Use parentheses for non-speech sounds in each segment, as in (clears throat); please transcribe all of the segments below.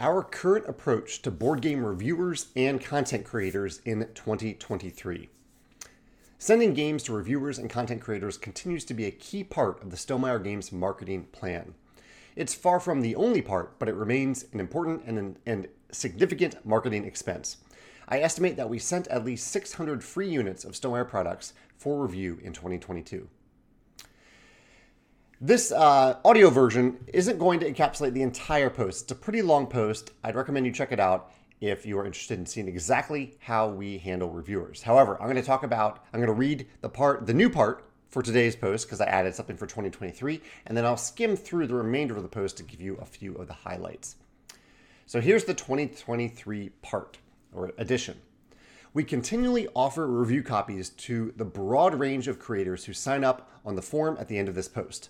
our current approach to board game reviewers and content creators in 2023. Sending games to reviewers and content creators continues to be a key part of the Stonemaier Games marketing plan. It's far from the only part, but it remains an important and, and significant marketing expense. I estimate that we sent at least 600 free units of Stonemaier products for review in 2022. This uh, audio version isn't going to encapsulate the entire post. It's a pretty long post. I'd recommend you check it out if you are interested in seeing exactly how we handle reviewers. However, I'm going to talk about, I'm going to read the part, the new part for today's post because I added something for 2023, and then I'll skim through the remainder of the post to give you a few of the highlights. So here's the 2023 part or edition. We continually offer review copies to the broad range of creators who sign up on the form at the end of this post.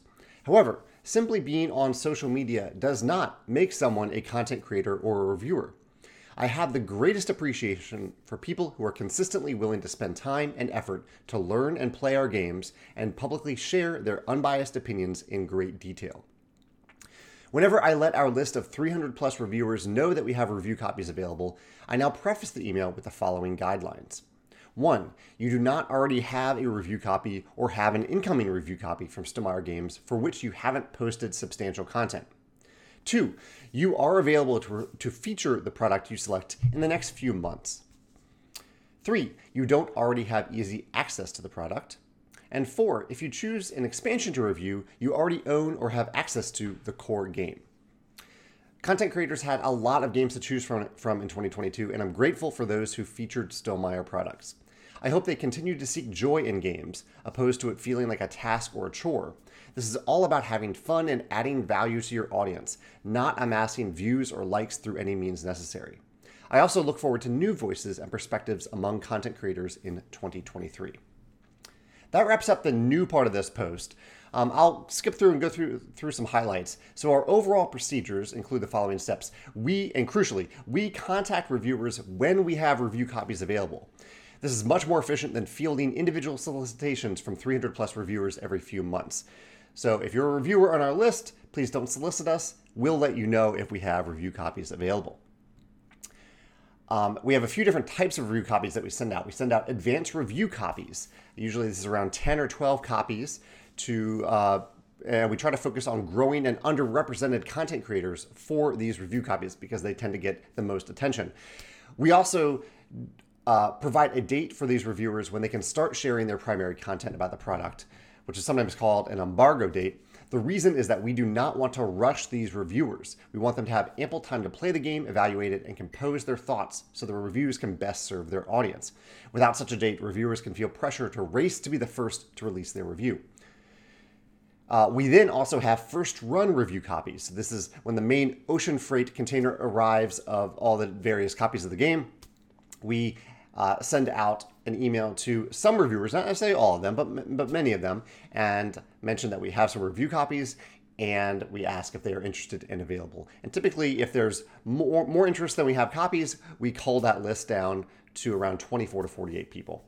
However, simply being on social media does not make someone a content creator or a reviewer. I have the greatest appreciation for people who are consistently willing to spend time and effort to learn and play our games and publicly share their unbiased opinions in great detail. Whenever I let our list of 300 plus reviewers know that we have review copies available, I now preface the email with the following guidelines. One, you do not already have a review copy or have an incoming review copy from Stonemaier Games for which you haven't posted substantial content. Two, you are available to, to feature the product you select in the next few months. Three, you don't already have easy access to the product. And four, if you choose an expansion to review, you already own or have access to the core game. Content creators had a lot of games to choose from, from in 2022, and I'm grateful for those who featured Stonemaier products. I hope they continue to seek joy in games, opposed to it feeling like a task or a chore. This is all about having fun and adding value to your audience, not amassing views or likes through any means necessary. I also look forward to new voices and perspectives among content creators in 2023. That wraps up the new part of this post. Um, I'll skip through and go through through some highlights. So our overall procedures include the following steps. We and crucially, we contact reviewers when we have review copies available. This is much more efficient than fielding individual solicitations from 300 plus reviewers every few months. So if you're a reviewer on our list, please don't solicit us. We'll let you know if we have review copies available. Um, we have a few different types of review copies that we send out. We send out advanced review copies. Usually, this is around 10 or 12 copies to, uh, and we try to focus on growing and underrepresented content creators for these review copies because they tend to get the most attention. We also uh, provide a date for these reviewers when they can start sharing their primary content about the product, which is sometimes called an embargo date. The reason is that we do not want to rush these reviewers. We want them to have ample time to play the game, evaluate it, and compose their thoughts so the reviews can best serve their audience. Without such a date, reviewers can feel pressure to race to be the first to release their review. Uh, we then also have first run review copies. This is when the main ocean freight container arrives of all the various copies of the game. We uh, send out an email to some reviewers, not necessarily all of them, but, but many of them, and mention that we have some review copies and we ask if they are interested and available. And typically, if there's more, more interest than we have copies, we cull that list down to around 24 to 48 people.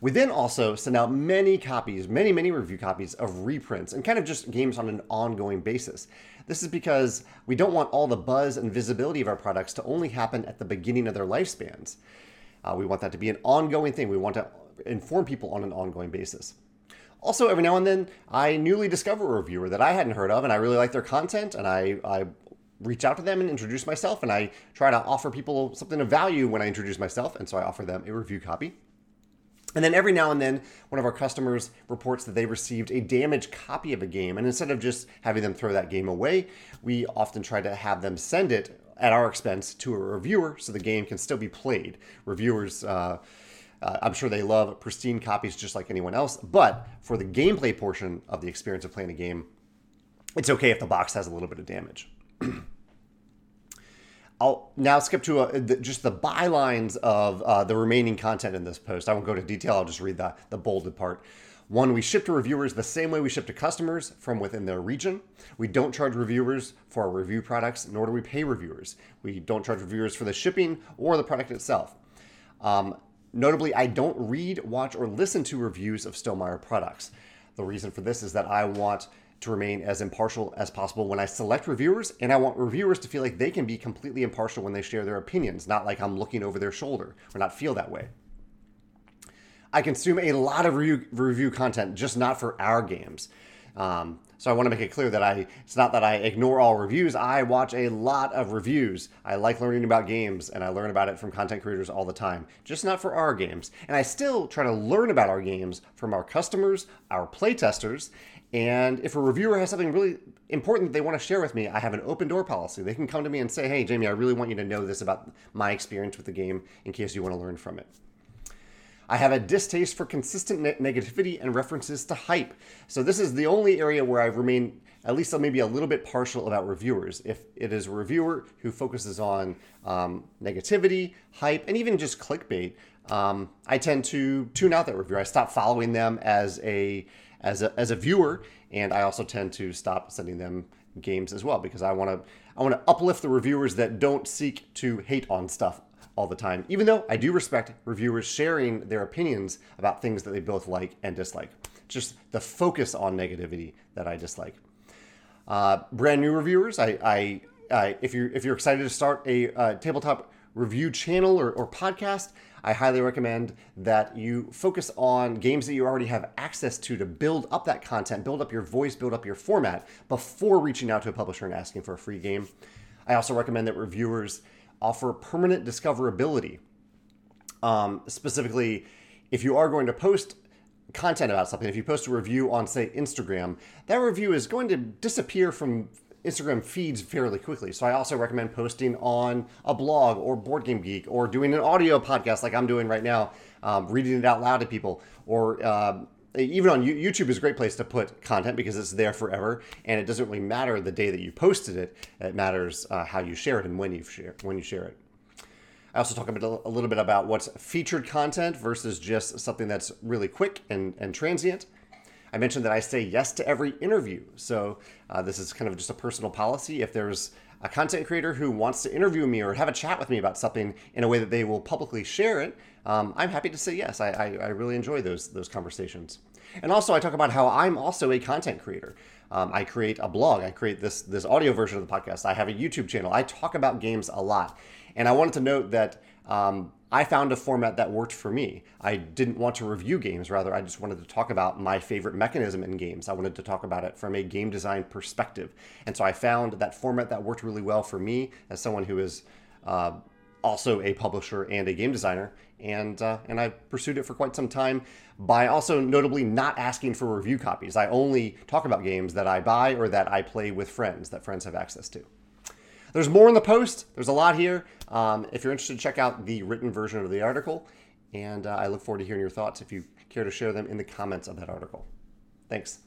We then also send out many copies, many, many review copies of reprints and kind of just games on an ongoing basis. This is because we don't want all the buzz and visibility of our products to only happen at the beginning of their lifespans. Uh, we want that to be an ongoing thing. We want to inform people on an ongoing basis. Also, every now and then, I newly discover a reviewer that I hadn't heard of, and I really like their content, and I, I reach out to them and introduce myself, and I try to offer people something of value when I introduce myself, and so I offer them a review copy. And then every now and then, one of our customers reports that they received a damaged copy of a game. And instead of just having them throw that game away, we often try to have them send it at our expense to a reviewer so the game can still be played. Reviewers, uh, uh, I'm sure they love pristine copies just like anyone else, but for the gameplay portion of the experience of playing a game, it's okay if the box has a little bit of damage. (clears throat) I'll now skip to a, uh, the, just the bylines of uh, the remaining content in this post. I won't go to detail. I'll just read the, the bolded part. One, we ship to reviewers the same way we ship to customers from within their region. We don't charge reviewers for our review products, nor do we pay reviewers. We don't charge reviewers for the shipping or the product itself. Um, notably, I don't read, watch, or listen to reviews of Stonemaier products. The reason for this is that I want to remain as impartial as possible when I select reviewers, and I want reviewers to feel like they can be completely impartial when they share their opinions, not like I'm looking over their shoulder or not feel that way. I consume a lot of review, review content, just not for our games. Um, so I want to make it clear that I it's not that I ignore all reviews. I watch a lot of reviews. I like learning about games and I learn about it from content creators all the time, just not for our games. And I still try to learn about our games from our customers, our playtesters, and if a reviewer has something really important that they want to share with me, I have an open door policy. They can come to me and say, "Hey, Jamie, I really want you to know this about my experience with the game in case you want to learn from it." I have a distaste for consistent ne- negativity and references to hype. So this is the only area where I remain at least maybe a little bit partial about reviewers. If it is a reviewer who focuses on um, negativity, hype, and even just clickbait, um, I tend to tune out that reviewer. I stop following them as a as a as a viewer, and I also tend to stop sending them games as well because I want to I want to uplift the reviewers that don't seek to hate on stuff all the time, even though I do respect reviewers sharing their opinions about things that they both like and dislike. Just the focus on negativity that I dislike. Uh, brand new reviewers, I, I, if you're if you're excited to start a uh, tabletop review channel or, or podcast, I highly recommend that you focus on games that you already have access to to build up that content, build up your voice, build up your format before reaching out to a publisher and asking for a free game. I also recommend that reviewers offer permanent discoverability. Um, specifically, if you are going to post content about something, if you post a review on, say, Instagram, that review is going to disappear from Instagram feeds fairly quickly. So I also recommend posting on a blog or Board Game Geek or doing an audio podcast like I'm doing right now, um, reading it out loud to people, or uh, even on YouTube is a great place to put content because it's there forever, and it doesn't really matter the day that you posted it. It matters uh, how you share it and when you share when you share it. I also talk a, a little bit about what's featured content versus just something that's really quick and, and transient. I mentioned that I say yes to every interview. So uh, this is kind of just a personal policy. If there's a content creator who wants to interview me or have a chat with me about something in a way that they will publicly share it, um, I'm happy to say yes. I, I, I, really enjoy those those conversations. And also, I talk about how I'm also a content creator. Um, I create a blog. I create this this audio version of the podcast. I have a YouTube channel. I talk about games a lot, and I wanted to note that um, I found a format that worked for me. I didn't want to review games, rather, I just wanted to talk about my favorite mechanism in games. I wanted to talk about it from a game design perspective. And so I found that format that worked really well for me as someone who is uh, also a publisher and a game designer. And, uh, and I pursued it for quite some time by also notably not asking for review copies. I only talk about games that I buy or that I play with friends that friends have access to. There's more in the post. There's a lot here. Um, if you're interested, check out the written version of the article. And uh, I look forward to hearing your thoughts if you care to share them in the comments of that article. Thanks.